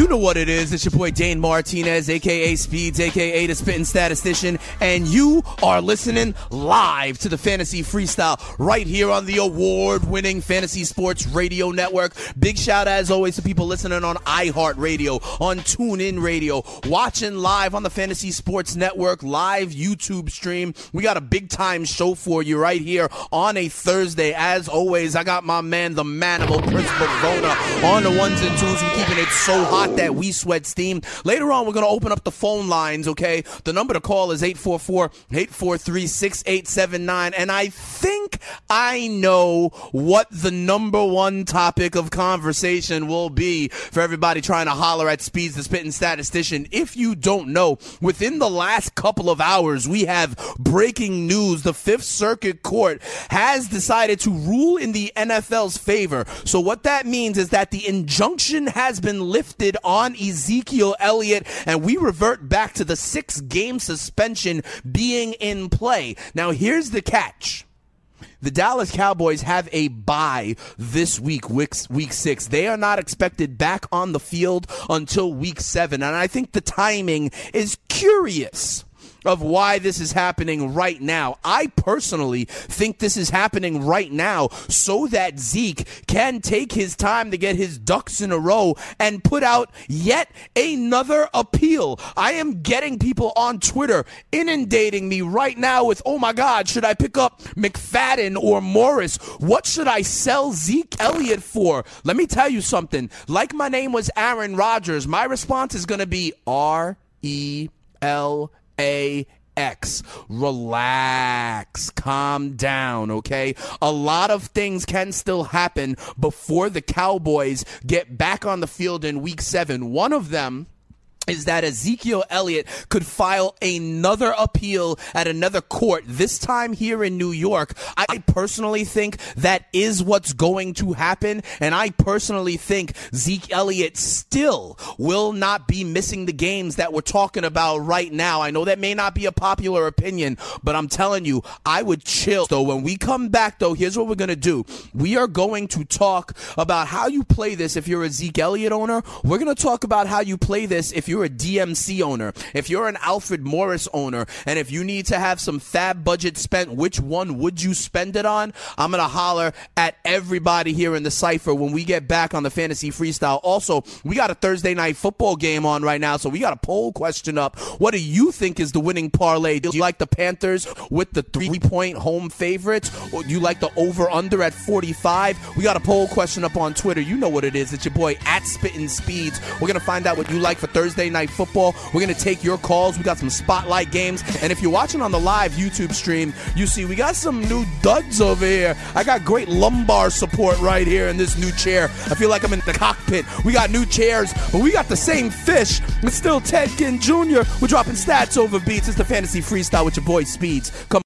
You know what it is. It's your boy Dane Martinez, aka Speeds, aka the Spitting Statistician, and you are listening live to the Fantasy Freestyle right here on the award-winning Fantasy Sports Radio Network. Big shout out, as always to people listening on iHeartRadio, on TuneIn Radio, watching live on the Fantasy Sports Network live YouTube stream. We got a big time show for you right here on a Thursday. As always, I got my man, the manimal Chris Bavona, on the ones and twos. We're keeping it so hot that we sweat steam. Later on, we're going to open up the phone lines, okay? The number to call is 844-843-6879. And I think I know what the number one topic of conversation will be for everybody trying to holler at Speeds the Spitting Statistician. If you don't know, within the last couple of hours, we have breaking news. The Fifth Circuit Court has decided to rule in the NFL's favor. So what that means is that the injunction has been lifted on Ezekiel Elliott, and we revert back to the six game suspension being in play. Now, here's the catch. The Dallas Cowboys have a bye this week, week, week six. They are not expected back on the field until week seven. And I think the timing is curious of why this is happening right now. I personally think this is happening right now so that Zeke can take his time to get his ducks in a row and put out yet another appeal. I am getting people on Twitter inundating me right now with, oh my God, should I pick up McFadden or Morris? What should I sell Zeke Elliott for? Let me tell you something. Like my name was Aaron Rodgers, my response is going to be R E L A X. Relax. Calm down, okay? A lot of things can still happen before the Cowboys get back on the field in week seven. One of them is that Ezekiel Elliott could file another appeal at another court, this time here in New York. I personally think that is what's going to happen. And I personally think Zeke Elliott still will not be missing the games that we're talking about right now. I know that may not be a popular opinion, but I'm telling you, I would chill. So when we come back, though, here's what we're going to do. We are going to talk about how you play this if you're a Zeke Elliott owner. We're going to talk about how you play this if you're a DMC owner, if you're an Alfred Morris owner, and if you need to have some fab budget spent, which one would you spend it on? I'm going to holler at everybody here in the cipher when we get back on the fantasy freestyle. Also, we got a Thursday night football game on right now, so we got a poll question up. What do you think is the winning parlay? Do you like the Panthers with the three point home favorites, or do you like the over under at 45? We got a poll question up on Twitter. You know what it is. It's your boy at Spitting Speeds. We're going to find out what you like for Thursday night football. We're going to take your calls. We got some spotlight games. And if you're watching on the live YouTube stream, you see we got some new duds over here. I got great lumbar support right here in this new chair. I feel like I'm in the cockpit. We got new chairs, but we got the same fish. It's still Ted Ginn Jr. We're dropping stats over beats. It's the fantasy freestyle with your boy Speeds. Come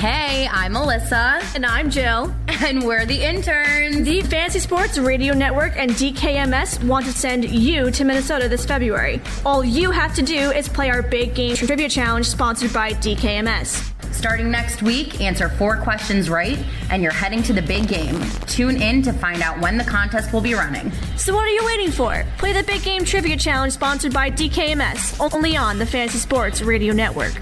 Hey, I'm Melissa. And I'm Jill. And we're the interns. The Fantasy Sports Radio Network and DKMS want to send you to Minnesota this February. All you have to do is play our big game trivia challenge sponsored by DKMS. Starting next week, answer four questions right, and you're heading to the big game. Tune in to find out when the contest will be running. So what are you waiting for? Play the big game trivia challenge sponsored by DKMS, only on the Fantasy Sports Radio Network.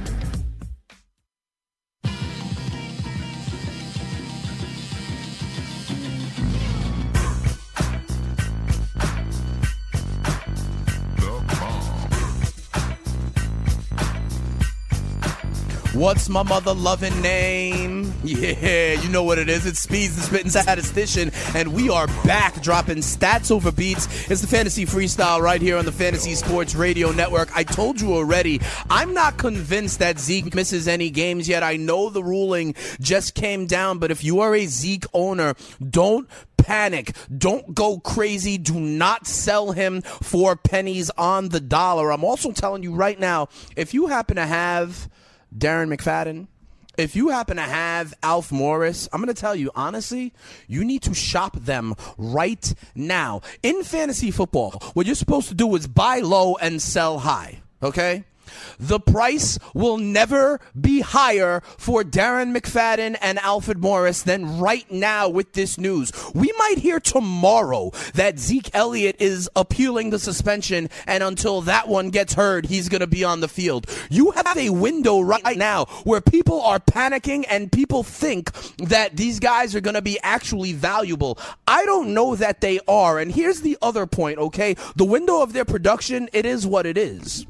What's my mother loving name? Yeah, you know what it is. It's Speeds the Spitting Statistician, and we are back dropping stats over beats. It's the Fantasy Freestyle right here on the Fantasy Sports Radio Network. I told you already, I'm not convinced that Zeke misses any games yet. I know the ruling just came down, but if you are a Zeke owner, don't panic. Don't go crazy. Do not sell him for pennies on the dollar. I'm also telling you right now, if you happen to have Darren McFadden, if you happen to have Alf Morris, I'm going to tell you honestly, you need to shop them right now. In fantasy football, what you're supposed to do is buy low and sell high. Okay? The price will never be higher for Darren McFadden and Alfred Morris than right now with this news. We might hear tomorrow that Zeke Elliott is appealing the suspension, and until that one gets heard, he's going to be on the field. You have a window right now where people are panicking and people think that these guys are going to be actually valuable. I don't know that they are. And here's the other point, okay? The window of their production, it is what it is.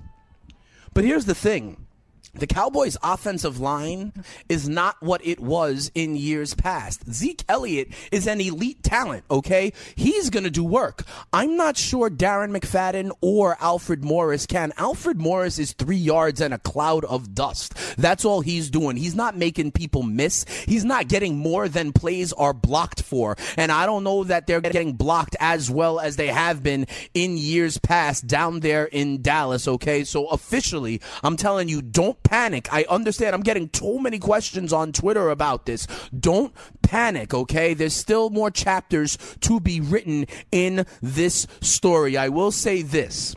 But here's the thing. The Cowboys' offensive line is not what it was in years past. Zeke Elliott is an elite talent, okay? He's going to do work. I'm not sure Darren McFadden or Alfred Morris can. Alfred Morris is three yards and a cloud of dust. That's all he's doing. He's not making people miss. He's not getting more than plays are blocked for. And I don't know that they're getting blocked as well as they have been in years past down there in Dallas, okay? So officially, I'm telling you, don't panic. I understand. I'm getting too many questions on Twitter about this. Don't panic, okay? There's still more chapters to be written in this story. I will say this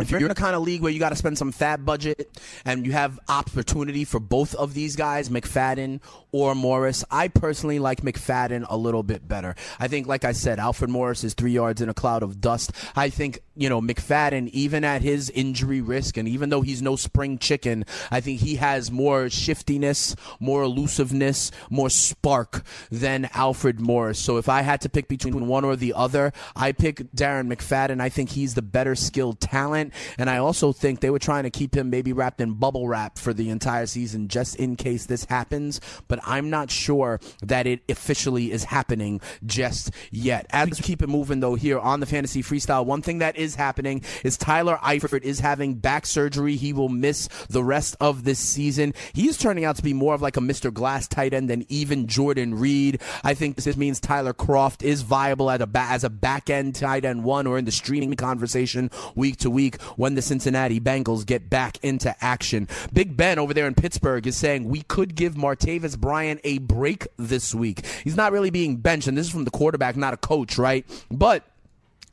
if you're in a kind of league where you got to spend some fab budget and you have opportunity for both of these guys, McFadden or Morris, I personally like McFadden a little bit better. I think, like I said, Alfred Morris is three yards in a cloud of dust. I think, you know, McFadden, even at his injury risk and even though he's no spring chicken, I think he has more shiftiness, more elusiveness, more spark than Alfred Morris. So if I had to pick between one or the other, I pick Darren McFadden. I think he's the better skilled talent. And I also think they were trying to keep him maybe wrapped in bubble wrap for the entire season just in case this happens. But I'm not sure that it officially is happening just yet. As we keep it moving, though, here on the Fantasy Freestyle, one thing that is happening is Tyler Eifert is having back surgery. He will miss the rest of this season. He's turning out to be more of like a Mr. Glass tight end than even Jordan Reed. I think this means Tyler Kroft is viable at a ba- as a back end tight end one or in the streaming conversation week to week when the Cincinnati Bengals get back into action. Big Ben over there in Pittsburgh is saying we could give Martavis Bryant a break this week. He's not really being benched, and this is from the quarterback, not a coach, right? But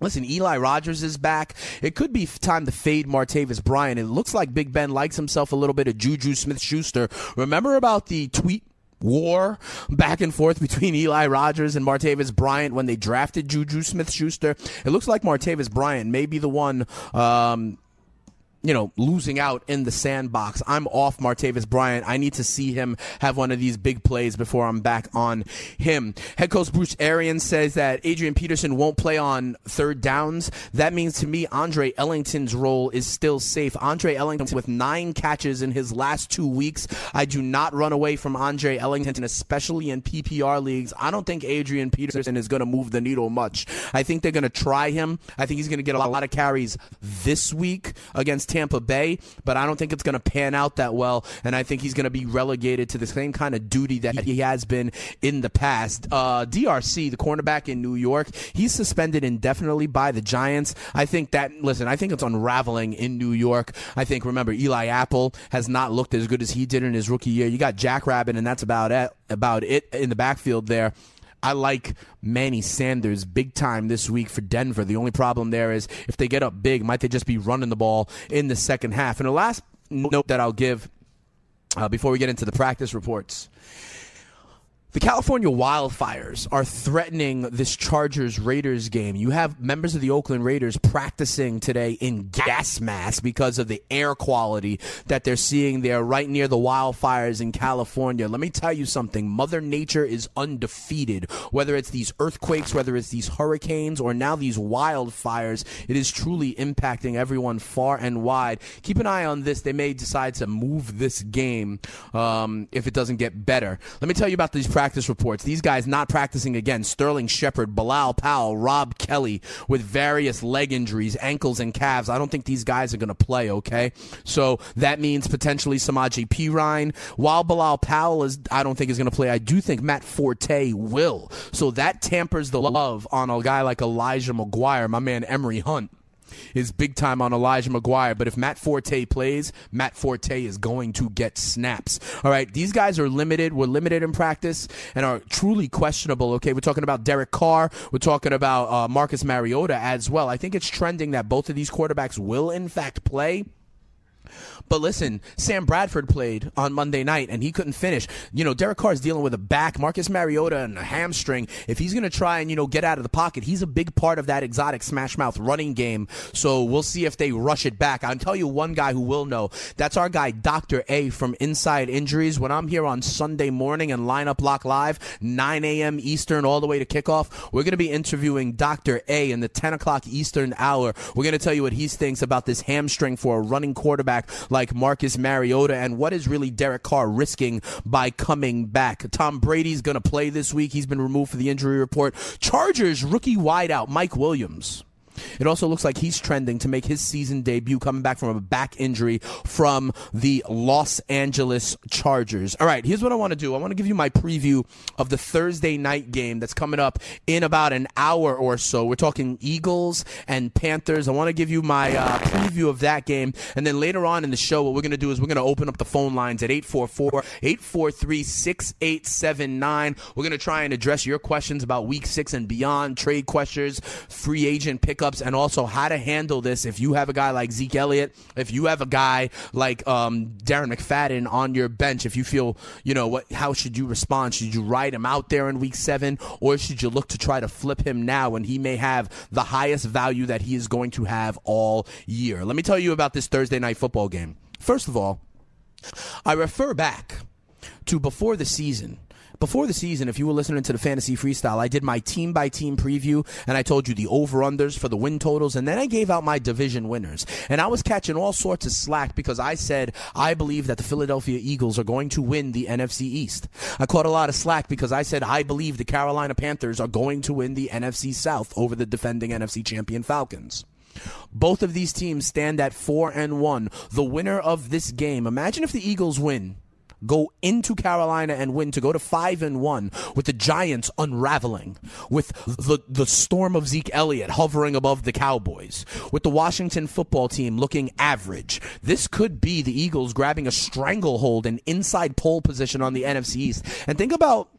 Listen, Eli Rogers is back. It could be time to fade Martavis Bryant. It looks like Big Ben likes himself a little bit of Juju Smith Schuster. Remember about the tweet war back and forth between Eli Rogers and Martavis Bryant when they drafted Juju Smith Schuster. It looks like Martavis Bryant may be the one um, you know, losing out in the sandbox. I'm off Martavis Bryant. I need to see him have one of these big plays before I'm back on him. Head coach Bruce Arians says that Adrian Peterson won't play on third downs. That means to me, Andre Ellington's role is still safe. Andre Ellington with nine catches in his last two weeks. I do not run away from Andre Ellington, especially in PPR leagues. I don't think Adrian Peterson is going to move the needle much. I think they're going to try him. I think he's going to get a lot of carries this week against Tampa Bay, but I don't think it's going to pan out that well. And I think he's going to be relegated to the same kind of duty that he has been in the past. Uh, DRC, the cornerback in New York, he's suspended indefinitely by the Giants. I think that, listen, I think it's unraveling in New York. I think, remember, Eli Apple has not looked as good as he did in his rookie year. You got Jackrabbit, and that's about it, about it in the backfield there. I like Manny Sanders big time this week for Denver. The only problem there is if they get up big, might they just be running the ball in the second half? And the last note that I'll give uh, before we get into the practice reports The California wildfires are threatening this Chargers Raiders game. You have members of the Oakland Raiders practicing today in gas masks because of the air quality that they're seeing there right near the wildfires in California. Let me tell you something Mother Nature is undefeated. Whether it's these earthquakes, whether it's these hurricanes, or now these wildfires, it is truly impacting everyone far and wide. Keep an eye on this. They may decide to move this game um, if it doesn't get better. Let me tell you about these practice reports. These guys not practicing again. Sterling Shepard, Bilal Powell, Rob Kelley with various leg injuries, ankles and calves. I don't think these guys are going to play, okay? So that means potentially Samaje Perine. While Bilal Powell is, I don't think is going to play, I do think Matt Forte will. So that tampers the love on a guy like Elijah McGuire, my man Emory Hunt is big time on Elijah McGuire. But if Matt Forte plays, Matt Forte is going to get snaps. All right, these guys are limited. We're limited in practice and are truly questionable. Okay, we're talking about Derek Carr. We're talking about uh, Marcus Mariota as well. I think it's trending that both of these quarterbacks will in fact play. But listen, Sam Bradford played on Monday night and he couldn't finish. You know, Derek Carr is dealing with a back, Marcus Mariota and a hamstring. If he's going to try and, you know, get out of the pocket, he's a big part of that exotic smash mouth running game. So we'll see if they rush it back. I'll tell you one guy who will know. That's our guy, Dr. A from Inside Injuries. When I'm here on Sunday morning and Lineup Lock Live, 9 a.m. Eastern, all the way to kickoff, we're going to be interviewing Dr. A in the 10 o'clock Eastern hour. We're going to tell you what he thinks about this hamstring for a running quarterback like Marcus Mariota and what is really Derek Carr risking by coming back. Tom Brady's going to play this week. He's been removed for the injury report. Chargers rookie wideout Mike Williams it also looks like he's trending to make his season debut coming back from a back injury from the Los Angeles Chargers. All right, here's what I want to do. I want to give you my preview of the Thursday night game that's coming up in about an hour or so. We're talking Eagles and Panthers. I want to give you my uh, preview of that game. And then later on in the show, what we're going to do is we're going to open up the phone lines at 844 843 6879. We're going to try and address your questions about week six and beyond, trade questions, free agent pickup pickups and also how to handle this if you have a guy like Zeke Elliott, if you have a guy like um, Darren McFadden on your bench, if you feel, you know, what, how should you respond? Should you ride him out there in week seven or should you look to try to flip him now when he may have the highest value that he is going to have all year? Let me tell you about this Thursday night football game. First of all, I refer back to before the season before the season, if you were listening to the fantasy freestyle, I did my team by team preview and I told you the over unders for the win totals, and then I gave out my division winners. And I was catching all sorts of slack because I said I believe that the Philadelphia Eagles are going to win the NFC East. I caught a lot of slack because I said I believe the Carolina Panthers are going to win the NFC South over the defending NFC champion Falcons. Both of these teams stand at 4 and 1. The winner of this game, imagine if the Eagles win go into Carolina and win to go to five and one with the Giants unraveling, with the the storm of Zeke Elliott hovering above the Cowboys, with the Washington football team looking average. This could be the Eagles grabbing a stranglehold and inside pole position on the NFC East. And think about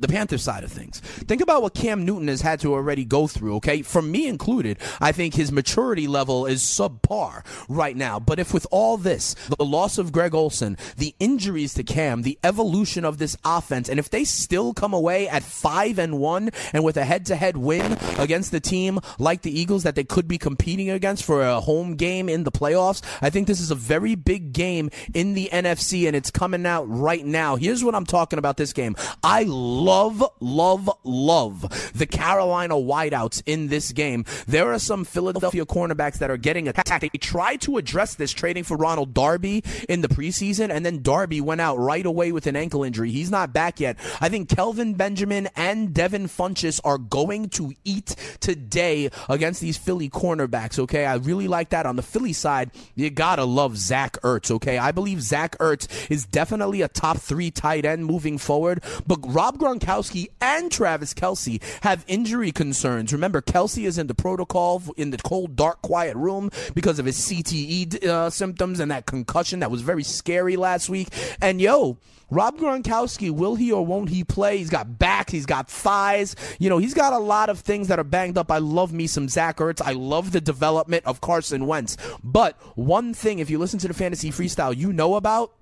the Panthers side of things. Think about what Cam Newton has had to already go through, okay? From me included, I think his maturity level is subpar right now. But if with all this, the loss of Greg Olsen, the injuries to Cam, the evolution of this offense, and if they still come away at 5 and 1 and with a head-to-head win against the team like the Eagles that they could be competing against for a home game in the playoffs, I think this is a very big game in the NFC and it's coming out right now. Here's what I'm talking about this game. I love love, love, love the Carolina wideouts in this game. There are some Philadelphia cornerbacks that are getting attacked. They tried to address this trading for Ronald Darby in the preseason, and then Darby went out right away with an ankle injury. He's not back yet. I think Kelvin Benjamin and Devin Funchess are going to eat today against these Philly cornerbacks, okay? I really like that. On the Philly side, you gotta love Zach Ertz, okay? I believe Zach Ertz is definitely a top three tight end moving forward, but Rob Gronkowski Gronkowski and Travis Kelce have injury concerns. Remember, Kelce is in the protocol in the cold, dark, quiet room because of his CTE uh, symptoms and that concussion that was very scary last week. And yo, Rob Gronkowski, will he or won't he play? He's got back, he's got thighs. You know, he's got a lot of things that are banged up. I love me some Zach Ertz. I love the development of Carson Wentz. But one thing, if you listen to the fantasy freestyle, you know about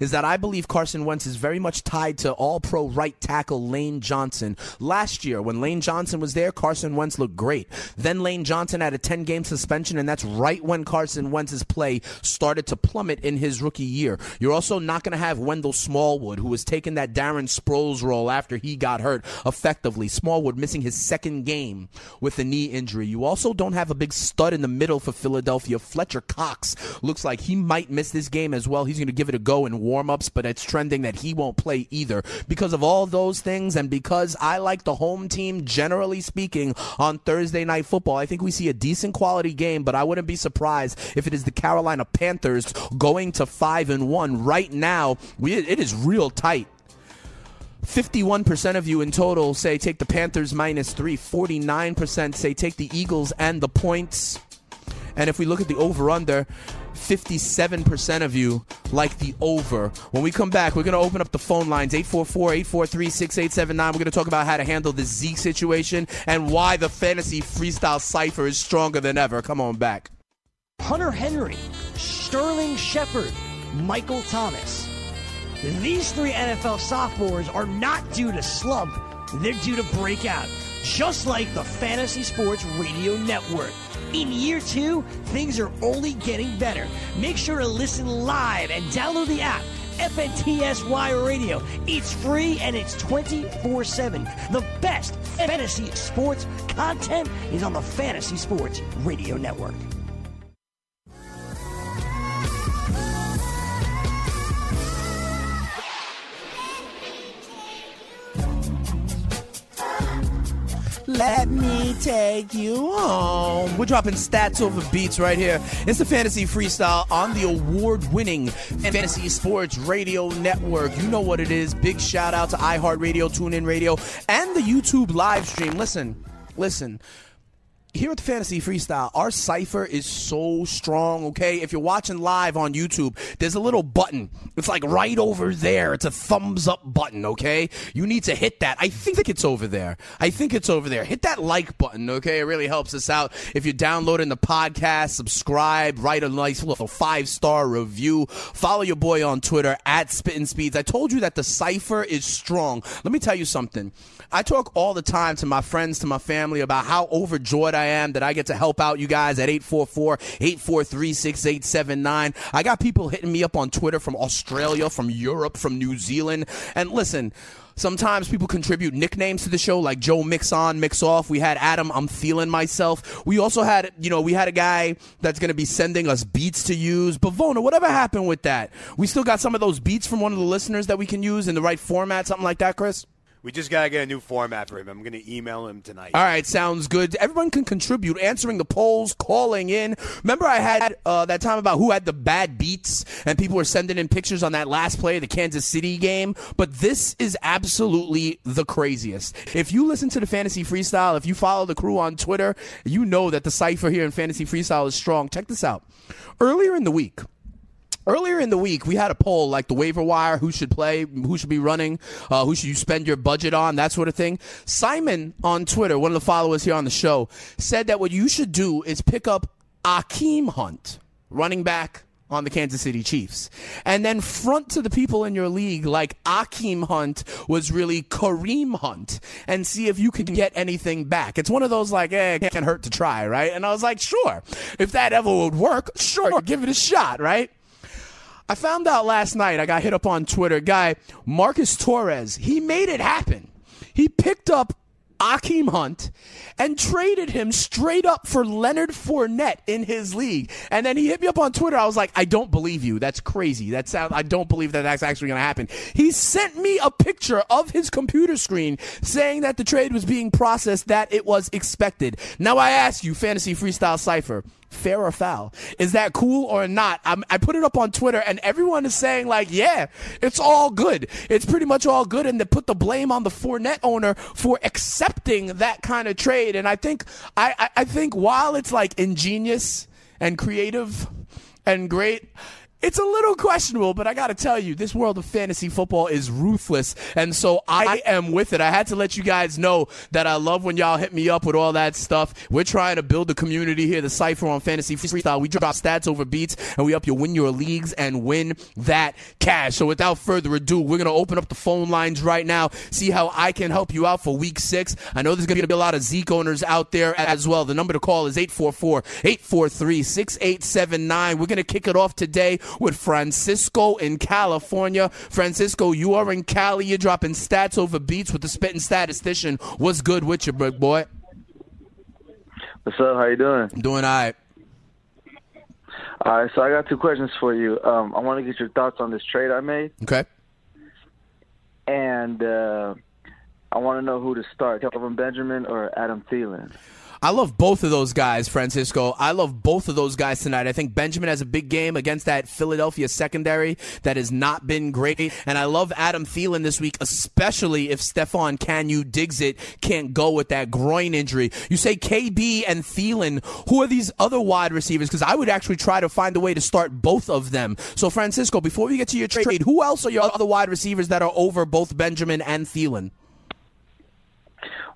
is that I believe Carson Wentz is very much tied to all pro right tackle Lane Johnson. Last year, when Lane Johnson was there, Carson Wentz looked great. Then Lane Johnson had a 10 game suspension, and that's right when Carson Wentz's play started to plummet in his rookie year. You're also not going to have Wendell Smallwood, who was taking that Darren Sproles role after he got hurt effectively. Smallwood missing his second game with a knee injury. You also don't have a big stud in the middle for Philadelphia. Fletcher Cox looks like he might miss this game as well. He's going to give it a go in warm-ups, but it's trending that he won't play either. Because of all those things and because I like the home team generally speaking on Thursday night football, I think we see a decent quality game, but I wouldn't be surprised if it is the Carolina Panthers going to 5 and 1. Right now, we, it is real tight. 51% of you in total say take the Panthers minus 3. 49% say take the Eagles and the points. And if we look at the over under, 57% of you like the over. When we come back, we're going to open up the phone lines 844 843 6879. We're going to talk about how to handle the Zeke situation and why the fantasy freestyle cipher is stronger than ever. Come on back. Hunter Henry, Sterling Shepard, Michael Thomas. These three NFL sophomores are not due to slump, they're due to break out, just like the Fantasy Sports Radio Network. In year two, things are only getting better. Make sure to listen live and download the app. FNTSY Radio. It's free and it's 24 7. The best fantasy sports content is on the Fantasy Sports Radio Network. Take you home. We're dropping stats over beats right here. It's the Fantasy Freestyle on the award winning Fantasy Sports Radio Network. You know what it is. Big shout out to iHeartRadio, TuneIn Radio, and the YouTube live stream. Listen, listen here at the Fantasy Freestyle, our cipher is so strong, okay? If you're watching live on YouTube, there's a little button. It's like right over there. It's a thumbs up button, okay? You need to hit that. I think it's over there. I think it's over there. Hit that like button, okay? It really helps us out. If you're downloading the podcast, subscribe, write a nice little five star review. Follow your boy on Twitter at Spittin' Speeds. I told you that the cipher is strong. Let me tell you something. I talk all the time to my friends, to my family about how overjoyed I am that I get to help out you guys at 844-843-6879. I got people hitting me up on Twitter from Australia, from Europe, from New Zealand. And listen, Sometimes people contribute nicknames to the show, like Joe Mix On, Mix Off. We had Adam, I'm feeling myself. We also had, you know, we had a guy that's going to be sending us beats to use. Bavona, whatever happened with that? We still got some of those beats from one of the listeners that we can use in the right format, something like that, Chris? We just gotta get a new format for him. I'm gonna email him tonight. All right, sounds good. Everyone can contribute, answering the polls, calling in. Remember, I had uh, that time about who had the bad beats, and people were sending in pictures on that last play of the Kansas City game. But this is absolutely the craziest. If you listen to the Fantasy Freestyle, if you follow the crew on Twitter, you know that the cipher here in Fantasy Freestyle is strong. Check this out. Earlier in the week. Earlier in the week, we had a poll like the waiver wire, who should play, who should be running, uh, who should you spend your budget on, that sort of thing. Simon on Twitter, one of the followers here on the show, said that what you should do is pick up Akeem Hunt, running back on the Kansas City Chiefs. And then front to the people in your league like Akeem Hunt was really Kareem Hunt and see if you can get anything back. It's one of those like, eh, it can't hurt to try, right? And I was like, sure. If that ever would work, sure, give it a shot, right? I found out last night, I got hit up on Twitter, guy, Marcus Torres, he made it happen. He picked up Akeem Hunt and traded him straight up for Leonard Fournette in his league. And then he hit me up on Twitter. I was like, I don't believe you. That's crazy. That sounds, I don't believe that that's actually going to happen. He sent me a picture of his computer screen saying that the trade was being processed, that it was expected. Now I ask you, Fantasy Freestyle Cipher, fair or foul? Is that cool or not? I'm, i put it up on Twitter and everyone is saying like, yeah, it's all good. It's pretty much all good. And they put the blame on the Fournette owner for accepting that kind of trade. And I think, I, I, I think while it's like ingenious and creative and great, It's a little questionable, but I got to tell you, this world of fantasy football is ruthless. And so I am with it. I had to let you guys know that I love when y'all hit me up with all that stuff. We're trying to build a community here, the Cypher on Fantasy Freestyle. We drop stats over beats and we help you win your leagues and win that cash. So without further ado, we're going to open up the phone lines right now, see how I can help you out for week six. I know there's going to be a lot of Zeke owners out there as well. The number to call is 844 843 6879. We're going to kick it off today with Francisco in California. Francisco, you are in Cali. You're dropping stats over beats with the spitting statistician. What's good with you, big boy? What's up? How you doing? Doing all right. All right, so I got two questions for you. Um, I want to get your thoughts on this trade I made, Okay. and uh, I want to know who to start: Kelvin Benjamin or Adam Thielen. I love both of those guys, Francisco. I love both of those guys tonight. I think Benjamin has a big game against that Philadelphia secondary that has not been great. And I love Adam Thielen this week, especially if Stefan Canyu digs it, can't go with that groin injury. You say KB and Thielen. Who are these other wide receivers? Because I would actually try to find a way to start both of them. So, Francisco, before we get to your trade, who else are your other wide receivers that are over both Benjamin and Thielen?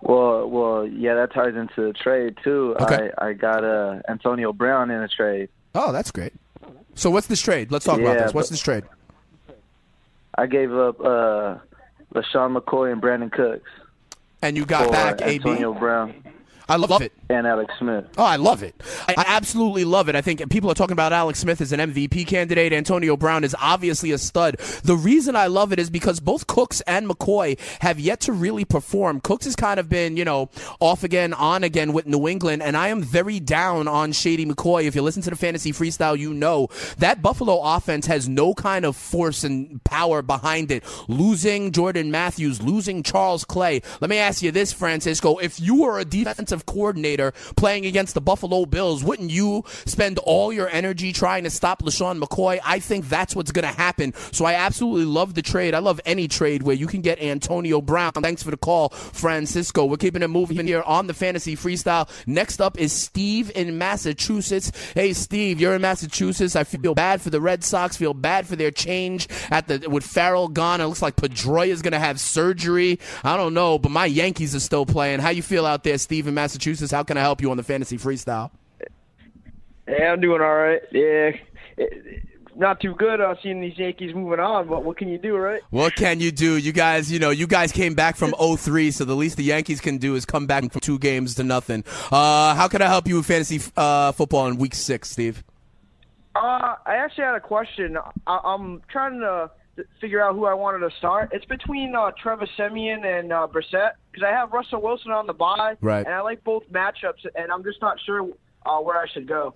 Well, well, yeah, that ties into the trade too. Okay. I I got uh, Antonio Brown in a trade. Oh, that's great. So, what's this trade? Let's talk about this. What's this trade? I gave up uh, LeSean McCoy and Brandin Cooks And you got back AB. Antonio Brown I love it. and Alex Smith. Oh, I love it. I I absolutely love it. I think people are talking about Alex Smith as an MVP candidate. Antonio Brown is obviously a stud. The reason I love it is because both Cooks and McCoy have yet to really perform. Cooks has kind of been, you know, off again, on again with New England, and I am very down on Shady McCoy. If you listen to the fantasy freestyle, you know that Buffalo offense has no kind of force and power behind it. Losing Jordan Matthews, losing Charles Clay. Let me ask you this, Francisco. If you were a defensive coordinator playing against the Buffalo Bills, wouldn't you spend all your energy trying to stop LeSean McCoy? I think that's what's going to happen. So I absolutely love the trade. I love any trade where you can get Antonio Brown. Thanks for the call, Francisco. We're keeping it moving here on the Fantasy Freestyle. Next up is Steve in Massachusetts. Hey, Steve, you're in Massachusetts. I feel bad for the Red Sox. Feel bad for their change at the with Farrell gone. It looks like Pedroia is going to have surgery. I don't know, but my Yankees are still playing. How you feel out there, Steve in Massachusetts? How can I help you on the Fantasy Freestyle? Hey, I'm doing all right. Yeah, not too good. Uh, seeing these Yankees moving on, but what can you do, right? What can you do? You guys, you know, you guys came back from 0-3, so the least the Yankees can do is come back from two games to nothing. Uh, how can I help you with fantasy uh, football in week six, Steve? Uh, I actually had a question. I- I'm trying to figure out who I wanted to start. It's between uh, Trevor Siemian and uh, Brissett because I have Russell Wilson on the bye, Right. and I like both matchups, and I'm just not sure uh, where I should go.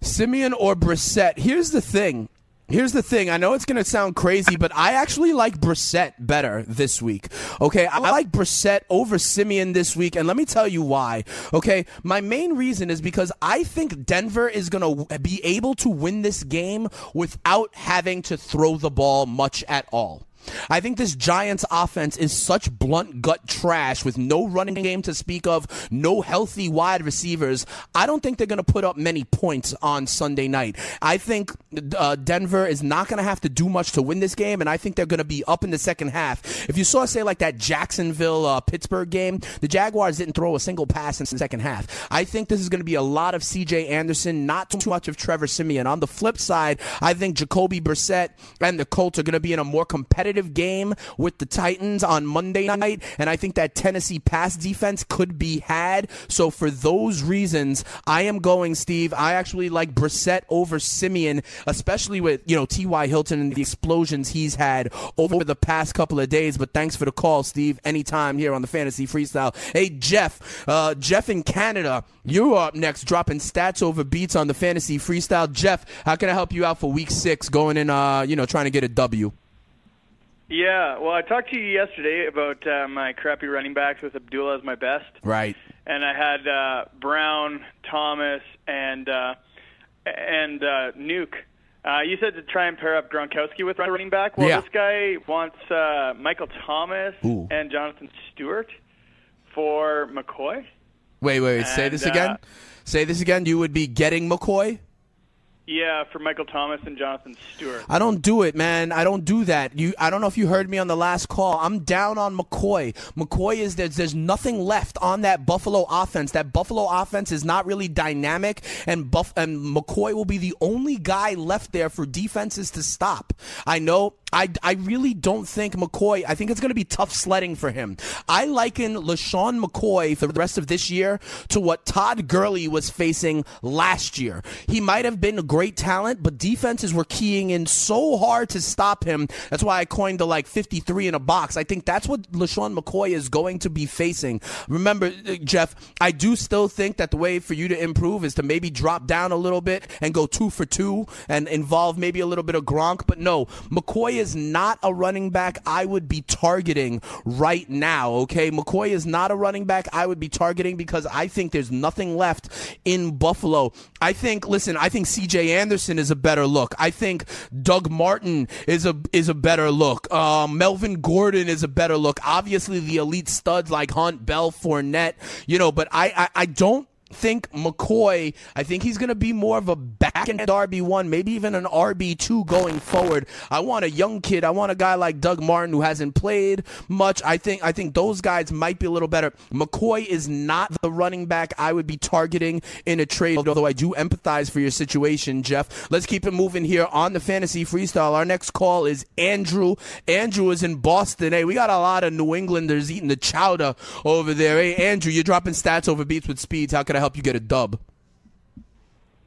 Siemian or Brissett. Here's the thing. Here's the thing. I know it's going to sound crazy, but I actually like Brissett better this week. Okay, I like Brissett over Siemian this week, and let me tell you why. Okay, my main reason is because I think Denver is going to be able to win this game without having to throw the ball much at all. I think this Giants offense is such blunt gut trash with no running game to speak of, no healthy wide receivers. I don't think they're going to put up many points on Sunday night. I think uh, Denver is not going to have to do much to win this game, and I think they're going to be up in the second half. If you saw, say, like that Jacksonville uh, Pittsburgh game, the Jaguars didn't throw a single pass in the second half. I think this is going to be a lot of C.J. Anderson, not too much of Trevor Siemian. On the flip side, I think Jacoby Brissett and the Colts are going to be in a more competitive game with the Titans on Monday night, and I think that Tennessee pass defense could be had. So for those reasons, I am going, Steve. I actually like Brissett over Siemian, especially with you know T.Y. Hilton and the explosions he's had over the past couple of days. But thanks for the call, Steve. Anytime here on the Fantasy Freestyle. Hey Jeff, uh, Jeff in Canada, you're up next, dropping stats over beats on the Fantasy Freestyle. Jeff, how can I help you out for Week Six, going in, uh, you know, trying to get a W? Yeah, well, I talked to you yesterday about uh, my crappy running backs with Abdullah as my best, Right. and I had uh, Brown, Thomas, and uh, and uh, Nuke. Uh, you said to try and pair up Gronkowski with running back. Well, Yeah. this guy wants uh, Michael Thomas Ooh. and Jonathan Stewart for McCoy. Wait, wait, wait. Say And, this uh, again. Say this again. You would be getting McCoy. Yeah, for Michael Thomas and Jonathan Stewart. I don't do it, man. I don't do that. You, I don't know if you heard me on the last call. I'm down on McCoy. McCoy is there's there's nothing left on that Buffalo offense. That Buffalo offense is not really dynamic, and Buff and McCoy will be the only guy left there for defenses to stop. I know. I, I really don't think McCoy. I think it's going to be tough sledding for him. I liken LeSean McCoy for the rest of this year to what Todd Gurley was facing last year. He might have been great talent, but defenses were keying in so hard to stop him. That's why I coined the like 53 in a box. I think that's what LeSean McCoy is going to be facing. Remember, uh, Jeff, I do still think that the way for you to improve is to maybe drop down a little bit and go two for two and involve maybe a little bit of Gronk. But no, McCoy is not a running back I would be targeting right now, okay? McCoy is not a running back I would be targeting because I think there's nothing left in Buffalo. I think, listen, I think CJ Anderson is a better look. I think Doug Martin is a is a better look. Um, Melvin Gordon is a better look. Obviously, the elite studs like Hunt, Bell, Fournette, you know, but I, I, I don't think McCoy, I think he's going to be more of a back end RB1, maybe even an RB2 going forward. I want a young kid. I want a guy like Doug Martin who hasn't played much. I think I think those guys might be a little better. McCoy is not the running back I would be targeting in a trade, although I do empathize for your situation, Jeff. Let's keep it moving here on the fantasy freestyle. Our next call is Andrew. Andrew is in Boston. Hey, we got a lot of New Englanders eating the chowder over there. Hey, Andrew, you're dropping stats over beats with speeds. How can I help you get a dub?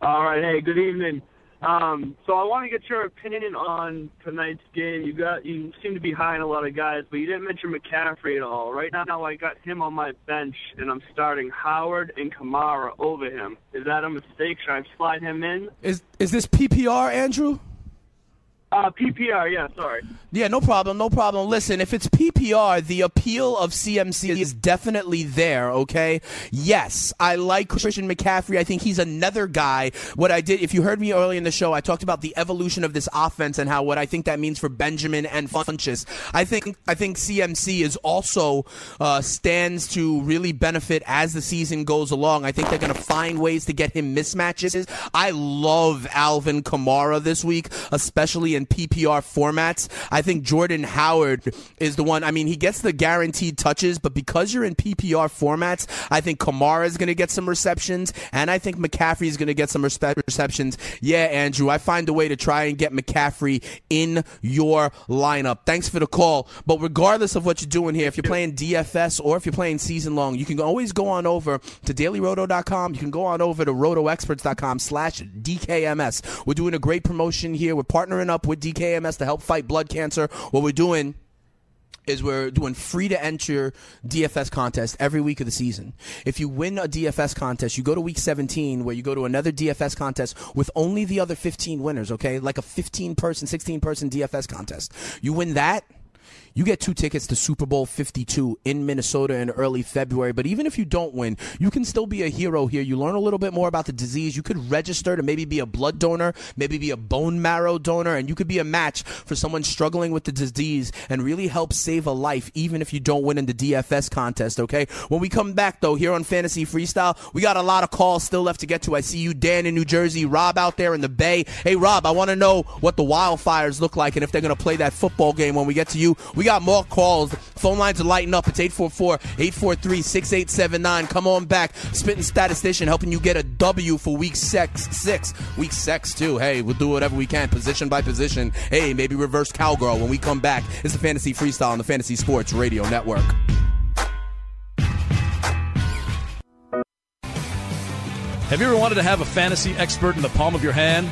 All right. Hey, good evening. Um, so I want to get your opinion on tonight's game. You got you seem to be high on a lot of guys, but you didn't mention McCaffrey at all. Right now, I got him on my bench, and I'm starting Howard and Kamara over him. Is that a mistake? Should I slide him in? Is is this PPR, Andrew? Uh, PPR, yeah, sorry. Yeah, no problem, no problem. Listen, if it's PPR, the appeal of CMC is definitely there, okay? Yes, I like Christian McCaffrey. I think he's another guy. What I did, if you heard me early in the show, I talked about the evolution of this offense and how what I think that means for Benjamin and Funchess. I think I think CMC is also uh, stands to really benefit as the season goes along. I think they're going to find ways to get him mismatches. I love Alvin Kamara this week, especially in PPR formats. I think Jordan Howard is the one. I mean, he gets the guaranteed touches, but because you're in PPR formats, I think Kamara is going to get some receptions, and I think McCaffrey is going to get some receptions. Yeah, Andrew, I find a way to try and get McCaffrey in your lineup. Thanks for the call. But regardless of what you're doing here, if you're playing DFS or if you're playing season long, you can always go on over to dailyroto.com. You can go on over to rotoexperts.com slash DKMS. We're doing a great promotion here. We're partnering up with DKMS to help fight blood cancer. What we're doing is we're doing free to enter DFS contest every week of the season. If you win a DFS contest, you go to week 17 where you go to another DFS contest with only the other 15 winners, okay? Like a 15 person, 16 person DFS contest. You win that, you get two tickets to Super Bowl 52 in Minnesota in early February. But even if you don't win, you can still be a hero here. You learn a little bit more about the disease. You could register to maybe be a blood donor, maybe be a bone marrow donor, and you could be a match for someone struggling with the disease and really help save a life, even if you don't win in the DFS contest, okay? When we come back, though, here on Fantasy Freestyle, we got a lot of calls still left to get to. I see you, Dan, in New Jersey, Rob out there in the Bay. Hey, Rob, I want to know what the Wildfires look like and if they're going to play that football game when we get to you. We got more calls. Phone lines are lighting up. It's 844-843-6879. Come on back. Spitting statistician helping you get a W for week six. Six. Week six, too. Hey, we'll do whatever we can, position by position. Hey, maybe reverse cowgirl when we come back. It's the Fantasy Freestyle on the Fantasy Sports Radio Network. Have you ever wanted to have a fantasy expert in the palm of your hand?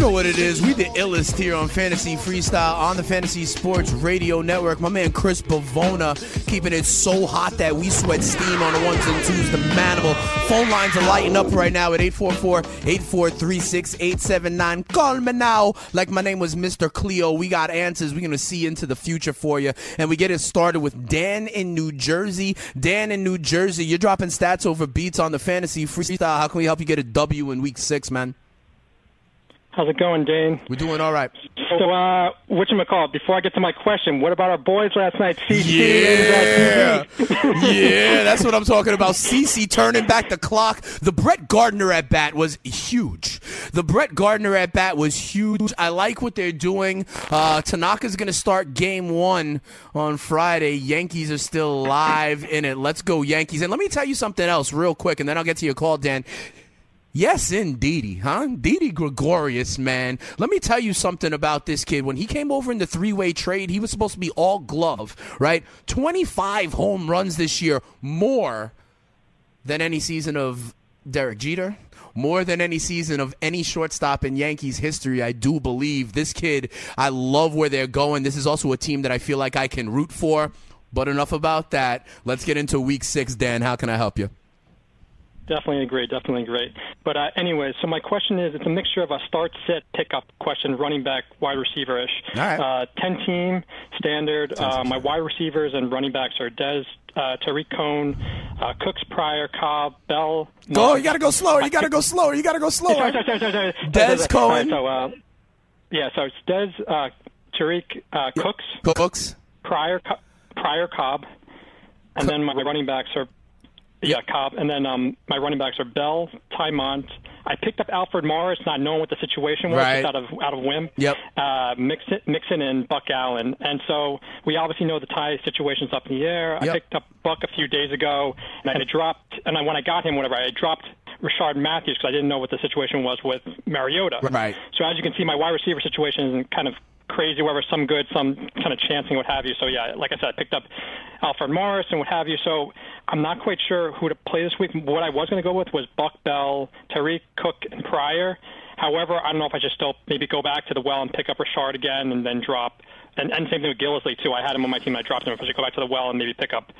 Know what it is. We the illest here on Fantasy Freestyle on the Fantasy Sports Radio Network. My man Chris Bavona keeping it so hot that we sweat steam on the ones and twos. The manimal phone lines are lighting up right now at 844-843-6879. Call me now. Like my name was Mr. Cleo. We got answers. We're gonna see into the future for you, and we get it started with Dan in New Jersey. Dan in New Jersey, you're dropping stats over beats on the Fantasy Freestyle. How can we help you get a W in Week Six, man? How's it going, Dane? We're doing all right. So, uh, whatchamacallit, before I get to my question, what about our boys last night? CC Yeah. yeah, that's what I'm talking about. CC turning back the clock. The Brett Gardner at bat was huge. The Brett Gardner at bat was huge. I like what they're doing. Uh, Tanaka's going to start game one on Friday. Yankees are still live in it. Let's go, Yankees. And let me tell you something else real quick, and then I'll get to your call, Dan. Yes, indeedy, huh? Didi Gregorius, man. Let me tell you something about this kid. When he came over in the three way trade, he was supposed to be all glove, right? 25 home runs this year, more than any season of Derek Jeter, more than any season of any shortstop in Yankees history. I do believe this kid, I love where they're going. This is also a team that I feel like I can root for. But enough about that. Let's get into week six, Dan. How can I help you? Definitely agree. Definitely great. But uh, anyway, so my question is, it's a mixture of a start, sit, pickup question, running back, wide receiver ish. All right. Uh, Ten team standard. Uh, my wide receivers and running backs are Dez, uh, Tarik Cohen, uh, Cooks, Pryor, Cobb, Bell. Go, you got to go slower. You got to go slower. You got to go slower. Sorry, sorry, sorry, sorry. Dez Cohen. So, uh, yeah, so it's Dez, uh, Tarik, uh, Cooks, Cooks, Pryor, Pryor, Cobb, and then my running backs are yeah, Cobb, and then um, my running backs are Bell, Tymont. I picked up Alfred Morris, not knowing what the situation was, Right. just out of out of whim. Yep. Uh, Mixon, Mixon and Buck Allen, and so we obviously know the tie situation's up in the air. I picked up Buck a few days ago, and I dropped, and I, when I got him, whatever, I dropped Rishard Matthews because I didn't know what the situation was with Mariota. Right. So as you can see, my wide receiver situation is kind of crazy, whether some good, some kind of chancing, what have you. So yeah, like I said, I picked up Alfred Morris and what have you. So I'm not quite sure who to play this week. What I was going to go with was Buck Bell, Tarik Cook, and Pryor. However, I don't know if I should still maybe go back to the well and pick up Rishard again and then drop. And, and same thing with Gillislee too. I had him on my team. I dropped him. If I should go back to the well and maybe pick up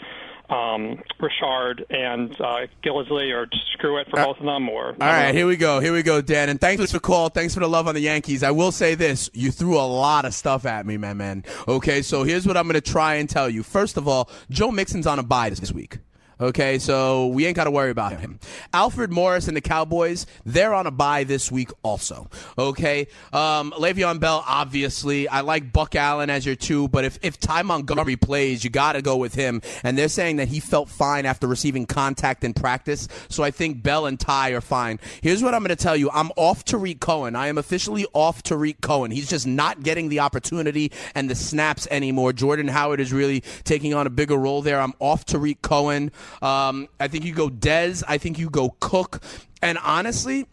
um, Rishard and uh, Gillislee, or screw it for both of them, or All right, here we go. Here we go, Dan. And thanks for the call. Thanks for the love on the Yankees. I will say this: you threw a lot of stuff at me, man, man. Okay, so here's what I'm going to try and tell you. First of all, Joe Mixon's on a bye this week. Okay, so we ain't got to worry about him. Alfred Morris and the Cowboys, they're on a bye this week also. Okay, um, Le'Veon Bell, obviously. I like Buck Allen as your two, but if, if Ty Montgomery plays, you got to go with him. And they're saying that he felt fine after receiving contact in practice. So I think Bell and Ty are fine. Here's what I'm going to tell you I'm off Tarik Cohen. I am officially off Tarik Cohen. He's just not getting the opportunity and the snaps anymore. Jordan Howard is really taking on a bigger role there. I'm off Tarik Cohen. Um, I think you go Dez. I think you go Cook. And honestly,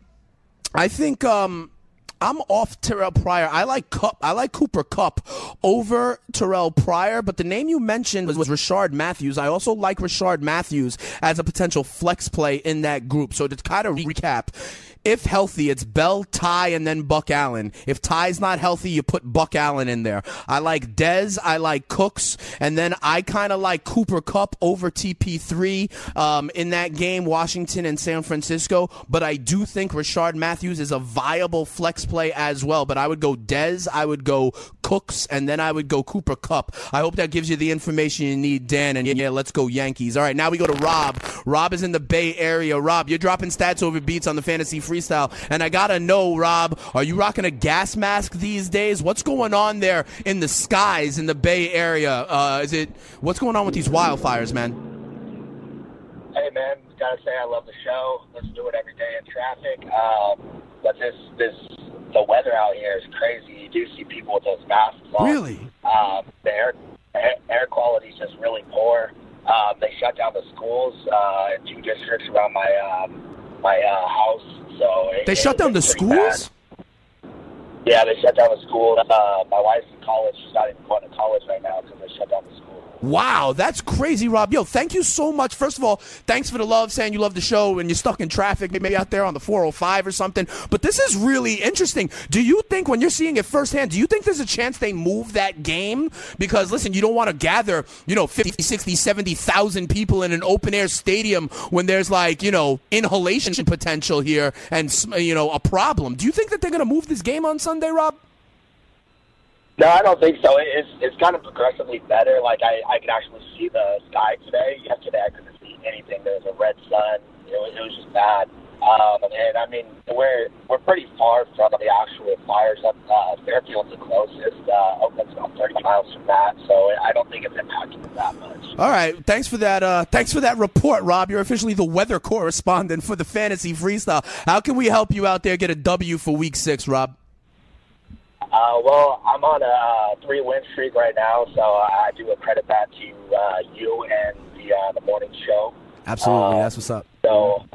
I think um, I'm off Terrell Pryor. I like Kupp. I like Cooper Kupp over Terrell Pryor. But the name you mentioned was, was Rishard Matthews. I also like Rishard Matthews as a potential flex play in that group. So to kind of recap. If healthy, it's Bell, Ty, and then Buck Allen. If Ty's not healthy, you put Buck Allen in there. I like Dez, I like Cooks, and then I kind of like Cooper Kupp over TP3 um, in that game, Washington and San Francisco. But I do think Rishard Matthews is a viable flex play as well. But I would go Dez, I would go Cooks, and then I would go Cooper Kupp. I hope that gives you the information you need, Dan. And yeah, let's go Yankees. All right, now we go to Rob. Rob is in the Bay Area. Rob, you're dropping stats over beats on the fantasy freestyle. And I gotta know, Rob, are you rocking a gas mask these days? What's going on there in the skies in the Bay Area? Uh, is it what's going on with these wildfires, man? Hey man, gotta say I love the show. Let's do it every day in traffic. Um, but this this the weather out here is crazy. You do see people with those masks on. Really? Um, the air air, quality is just really poor. Um, they shut down the schools uh, in two districts around my um, my uh, house. So it, They shut down the pretty bad. schools? Yeah, they shut down the school. Uh, my wife's in college. She's not even going to college right now because they shut down the school. Wow, that's crazy, Rob. Yo, thank you so much. First of all, thanks for the love, saying you love the show and you're stuck in traffic, maybe out there on the 405 or something. But this is really interesting. Do you think, when you're seeing it firsthand, do you think there's a chance they move that game? Because, listen, you don't want to gather, you know, 50, 60, 70,000 people in an open air stadium when there's like, you know, inhalation potential here and, you know, a problem. Do you think that they're going to move this game on Sunday, Rob? No, I don't think so. It's it's kind of progressively better. Like I I could actually see the sky today. Yesterday I couldn't see anything. There was a red sun. It was it was just bad. Um, and I mean we're we're pretty far from the actual fires. Up uh, Fairfield's the closest. Uh, Oakland's about 30 miles from that. So I don't think it's impacting that much. All right, thanks for that. Uh, thanks for that report, Rob. You're officially the weather correspondent for the fantasy freestyle. How can we help you out there get a W for Week Six, Rob? Uh, well, I'm on a three win streak right now, so I do accredit that to uh, you and the uh, the morning show. Absolutely, Uh, that's what's up. So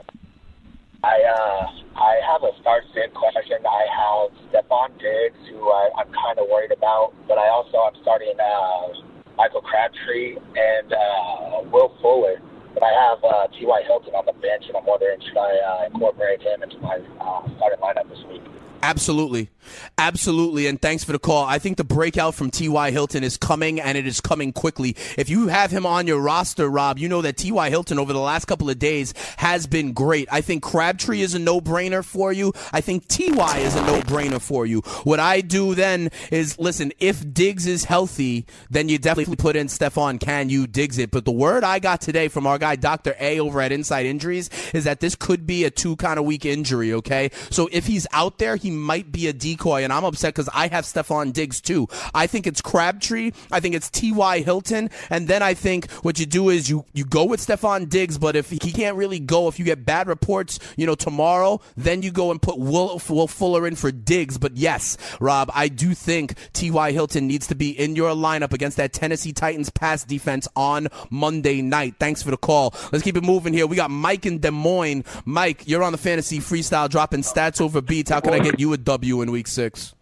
I uh, I have a start sit question. I have Stefon Diggs, who I, I'm kind of worried about, but I also I'm starting uh, Michael Crabtree and uh, Will Fuller. But I have uh, T.Y. Hilton on the bench, and I'm wondering should I uh, incorporate him into my uh, starting lineup this week. Absolutely. Absolutely. And thanks for the call. I think the breakout from T.Y. Hilton is coming and it is coming quickly. If you have him on your roster, Rob, you know that T.Y. Hilton over the last couple of days has been great. I think Crabtree is a no brainer for you. I think T.Y. is a no brainer for you. What I do then is listen, if Diggs is healthy, then you definitely put in Stefon Can you Diggs it. But the word I got today from our guy, Dr. A over at Inside Injuries, is that this could be a two kind of week injury, okay? So if he's out there, he might be a decoy, and I'm upset because I have Stefon Diggs too. I think it's Crabtree. I think it's T.Y. Hilton, and then I think what you do is you you go with Stefon Diggs, but if he can't really go, if you get bad reports, you know tomorrow, then you go and put Will, Will Fuller in for Diggs. But yes, Rob, I do think T.Y. Hilton needs to be in your lineup against that Tennessee Titans pass defense on Monday night. Thanks for the call. Let's keep it moving here. We got Mike in Des Moines. Mike, you're on the fantasy freestyle dropping stats over beats. How can I get you a W in week six?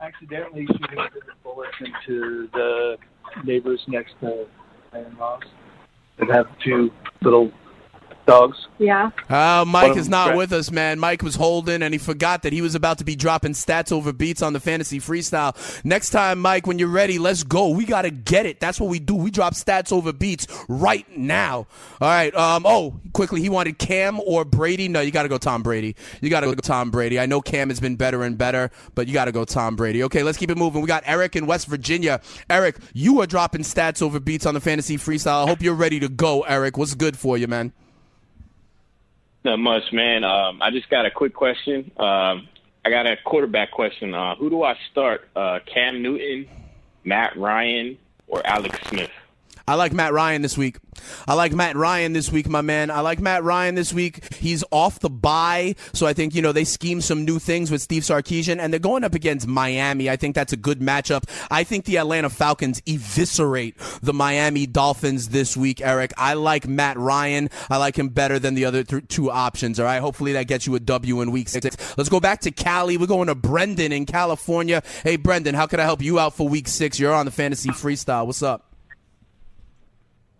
accidentally shooting the bullets into the neighbors next to my in-laws and have two little dogs. Yeah. Uh, Mike One is not them- with us, man. Mike was holding, and he forgot that he was about to be dropping stats over beats on the fantasy freestyle. Next time, Mike, when you're ready, let's go. We got to get it. That's what we do. We drop stats over beats right now. All right. Um. Oh, quickly, he wanted Cam or Brady. No, you got to go Tom Brady. You got to go Tom Brady. I know Cam has been better and better, but you got to go Tom Brady. Okay, let's keep it moving. We got Eric in West Virginia. Eric, you are dropping stats over beats on the fantasy freestyle. I hope you're ready to go, Eric. What's good for you, man? Not much, man. Um, I just got a quick question. Um, I got a quarterback question. Uh, who do I start? Uh, Cam Newton, Matt Ryan, or Alex Smith? I like Matt Ryan this week. I like Matt Ryan this week, my man. I like Matt Ryan this week. He's off the bye, so I think you know they scheme some new things with Steve Sarkisian, and they're going up against Miami. I think that's a good matchup. I think the Atlanta Falcons eviscerate the Miami Dolphins this week, Eric. I like Matt Ryan. I like him better than the other th- two options. All right, hopefully that gets you a W in week six. Let's go back to Cali. We're going to Brendan in California. Hey, Brendan, how can I help you out for week six? You're on the fantasy freestyle. What's up?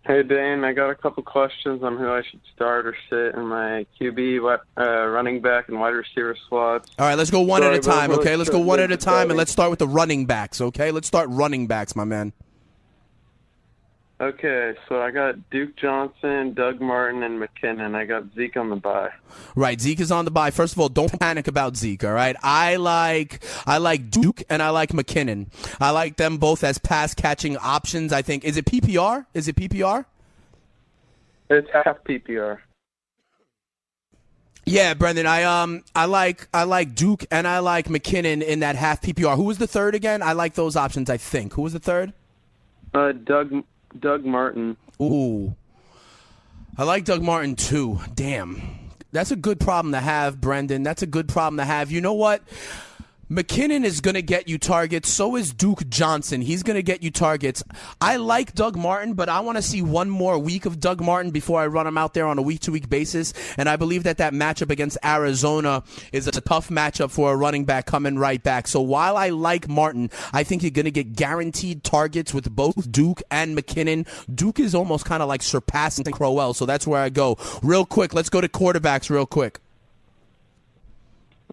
Hey Dane, I got a couple questions on who I should start or sit in my QB, uh, running back, and wide receiver slots. All right, let's go one Sorry, at a time, okay? Let's go one at a time, and let's start with the running backs, okay? Let's start running backs, my man. Okay, so I got Duke Johnson, Doug Martin, and McKinnon. I got Zeke on the bye. Right, Zeke is on the bye. First of all, don't panic about Zeke, all right? I like I like Duke and I like McKinnon. I like them both as pass catching options. I think is it PPR? Is it PPR? It's half PPR. Yeah, Brendan. I um I like I like Duke and I like McKinnon in that half PPR. Who was the third again? I like those options. I think. Who was the third? Uh, Doug Doug Martin. Ooh. I like Doug Martin too. Damn. That's a good problem to have, Brendan. That's a good problem to have. You know what? McKinnon is going to get you targets. So is Duke Johnson. He's going to get you targets. I like Doug Martin, but I want to see one more week of Doug Martin before I run him out there on a week to week basis. And I believe that that matchup against Arizona is a tough matchup for a running back coming right back. So while I like Martin, I think you're going to get guaranteed targets with both Duke and McKinnon. Duke is almost kind of like surpassing Crowell. So that's where I go. Real quick, let's go to quarterbacks real quick.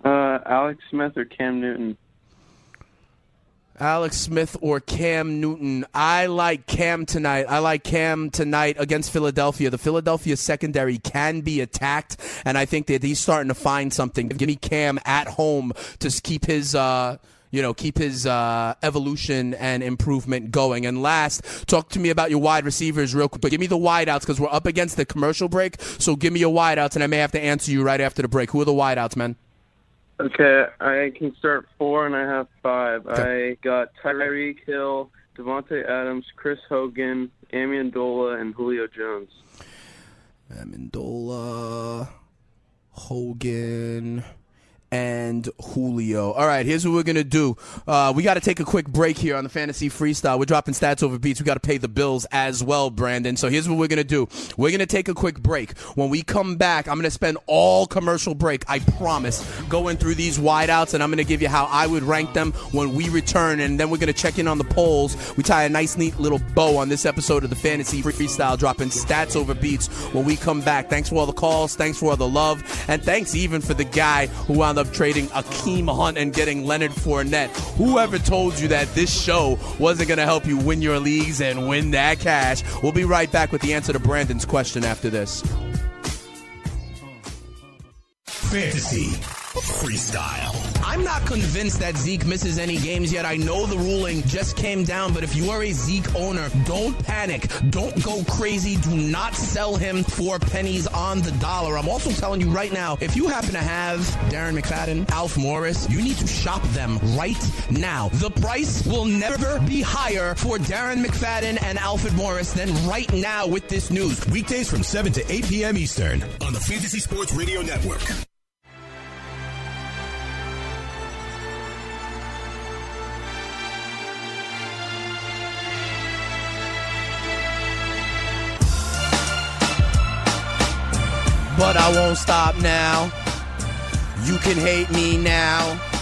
Uh, Alex Smith or Cam Newton? Alex Smith or Cam Newton. I like Cam tonight. I like Cam tonight against Philadelphia. The Philadelphia secondary can be attacked, and I think that he's starting to find something. Give me Cam at home to keep his. Uh, you know, keep his uh, evolution and improvement going. And last, talk to me about your wide receivers real quick. But give me the wideouts because we're up against the commercial break. So give me your wideouts, and I may have to answer you right after the break. Who are the wideouts, man? Okay, I can start four and I have five. I got Tyreek Hill, Davante Adams, Chris Hogan, Amendola, and Julio Jones. Amendola, Hogan, and Julio. All right, here's what we're gonna do. Uh, we got to take a quick break here on the fantasy freestyle. We're dropping stats over beats. We got to pay the bills as well, Brandon. So here's what we're gonna do. We're gonna take a quick break. When we come back, I'm gonna spend all commercial break. I promise, going through these wideouts, and I'm gonna give you how I would rank them when we return, and then we're gonna check in on the polls. We tie a nice, neat little bow on this episode of the fantasy freestyle, dropping stats over beats when we come back. Thanks for all the calls. Thanks for all the love, and thanks even for the guy who wound up trading Akeem Hunt and getting Leonard Fournette. Whoever told you that this show wasn't going to help you win your leagues and win that cash? We'll be right back with the answer to Brandon's question after this. Fantasy freestyle. I'm not convinced that Zeke misses any games yet. I know the ruling just came down, but if you are a Zeke owner, don't panic. Don't go crazy. Do not sell him for pennies on the dollar. I'm also telling you right now, if you happen to have Darren McFadden, Alf Morris, you need to shop them right now. The price will never be higher for Darren McFadden and Alfred Morris than right now with this news. Weekdays from 7 to 8 p.m. Eastern on the Fantasy Sports Radio Network. But I won't stop now. You can hate me now.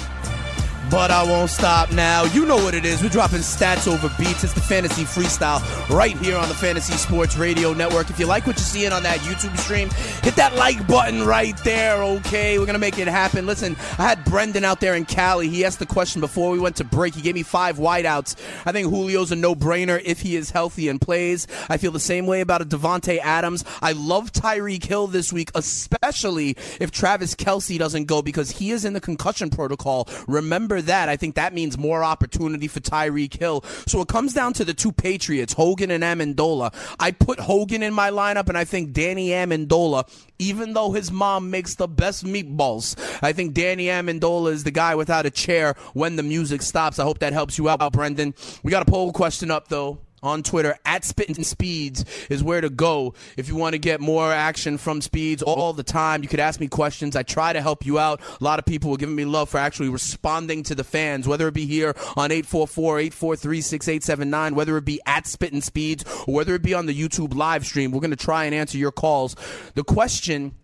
But I won't stop now. You know what it is. We're dropping stats over beats. It's the fantasy freestyle right here on the Fantasy Sports Radio Network. If you like what you're seeing on that YouTube stream, hit that like button right there, okay? We're going to make it happen. Listen, I had Brendan out there in Cali. He asked the question before we went to break. He gave me five wideouts. I think Julio's a no brainer if he is healthy and plays. I feel the same way about a Davante Adams. I love Tyreek Hill this week, especially if Travis Kelce doesn't go because he is in the concussion protocol. Remember that. I think that means more opportunity for Tyreek Hill. So it comes down to the two Patriots, Hogan and Amendola. I put Hogan in my lineup, and I think Danny Amendola, even though his mom makes the best meatballs, I think Danny Amendola is the guy without a chair when the music stops. I hope that helps you out, Brendan. We got a poll question up, though on Twitter at Spittin' Speeds is where to go if you want to get more action from Speeds all the time. You could ask me questions. I try to help you out. A lot of people were giving me love for actually responding to the fans, whether it be here on 844-843-6879, whether it be at Spittin' Speeds, or whether it be on the YouTube live stream. We're going to try and answer your calls. The question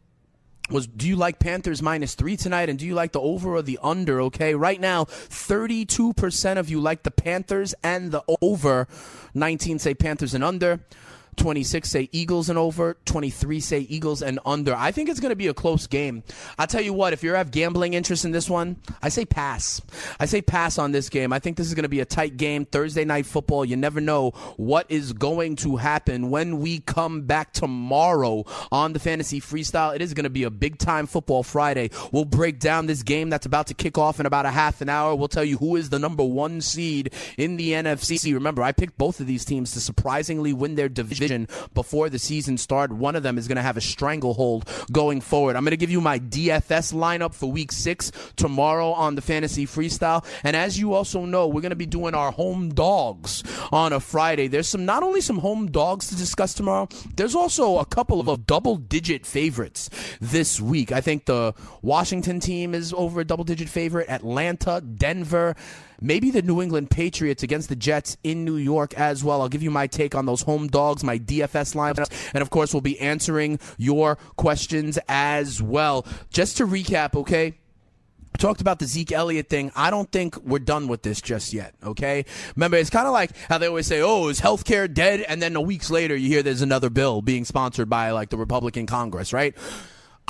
was do you like Panthers minus three tonight and do you like the over or the under? Okay, right now, 32% of you like the Panthers and the over. 19 say Panthers and under. 26 say Eagles and over, 23 say Eagles and under. I think it's going to be a close game. I'll tell you what, if you have gambling interest in this one, I say pass. I say pass on this game. I think this is going to be a tight game. Thursday night football, you never know what is going to happen when we come back tomorrow on the Fantasy Freestyle. It is going to be a big time football Friday. We'll break down this game that's about to kick off in about a half an hour. We'll tell you who is the number one seed in the NFC. Remember, I picked both of these teams to surprisingly win their division decision before the season started. One of them is going to have a stranglehold going forward. I'm going to give you my DFS lineup for week six tomorrow on the Fantasy Freestyle. And as you also know, we're going to be doing our home dogs on a Friday. There's some not only some home dogs to discuss tomorrow, there's also a couple of double digit favorites this week. I think the Washington team is over a double digit favorite, Atlanta, Denver maybe the New England Patriots against the Jets in New York as well. I'll give you my take on those home dogs, my DFS lineups, and of course, we'll be answering your questions as well. Just to recap, okay? talked about the Zeke Elliott thing. I don't think we're done with this just yet, okay? Remember, it's kind of like how they always say, oh, is healthcare dead? And then a weeks later, you hear there's another bill being sponsored by like the Republican Congress, right?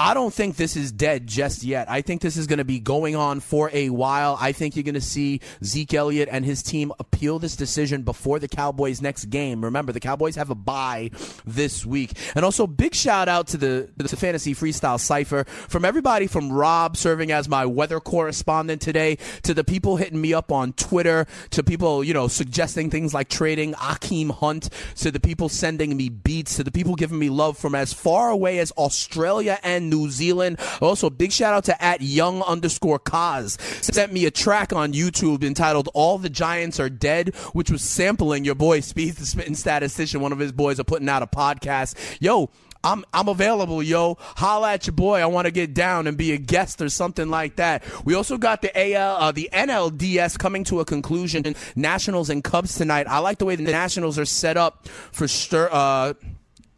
I don't think this is dead just yet. I think this is going to be going on for a while. I think you're going to see Zeke Elliott and his team appeal this decision before the Cowboys' next game. Remember, the Cowboys have a bye this week. And also, big shout out to the, the Fantasy Freestyle Cypher from everybody from Rob serving as my weather correspondent today to the people hitting me up on Twitter, to people, you know, suggesting things like trading Akeem Hunt, to the people sending me beats, to the people giving me love from as far away as Australia and New Zealand. Also, big shout out to at young underscore Kaz. Sent me a track on YouTube entitled All the Giants Are Dead, which was sampling your boy Speed the Spitting Statistician. One of his boys are putting out a podcast. Yo, I'm I'm available, yo. Holla at your boy. I want to get down and be a guest or something like that. We also got the AL, uh, the NLDS coming to a conclusion. Nationals and Cubs tonight. I like the way the Nationals are set up for stir. Uh,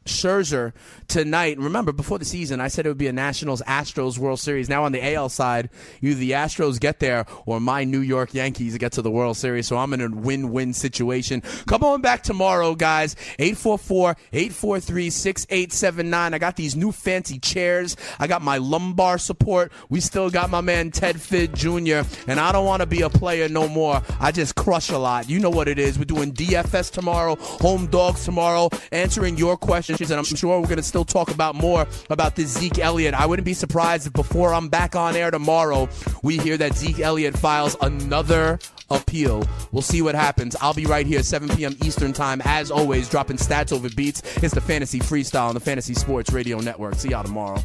Scherzer tonight. Remember, before the season, I said it would be a Nationals Astros World Series. Now on the AL side, either the Astros get there or my New York Yankees get to the World Series. So I'm in a win-win situation. Come on back tomorrow, guys. 844-843-6879. I got these new fancy chairs. I got my lumbar support. We still got my man Ted Fitt Jr. And I don't want to be a player no more. I just crush a lot. You know what it is. We're doing DFS tomorrow, home dogs tomorrow, answering your questions and I'm sure we're going to still talk about more about this Zeke Elliott. I wouldn't be surprised if before I'm back on air tomorrow, we hear that Zeke Elliott files another appeal. We'll see what happens. I'll be right here, 7 p.m. Eastern Time, as always, dropping stats over beats. It's the Fantasy Freestyle on the Fantasy Sports Radio Network. See y'all tomorrow.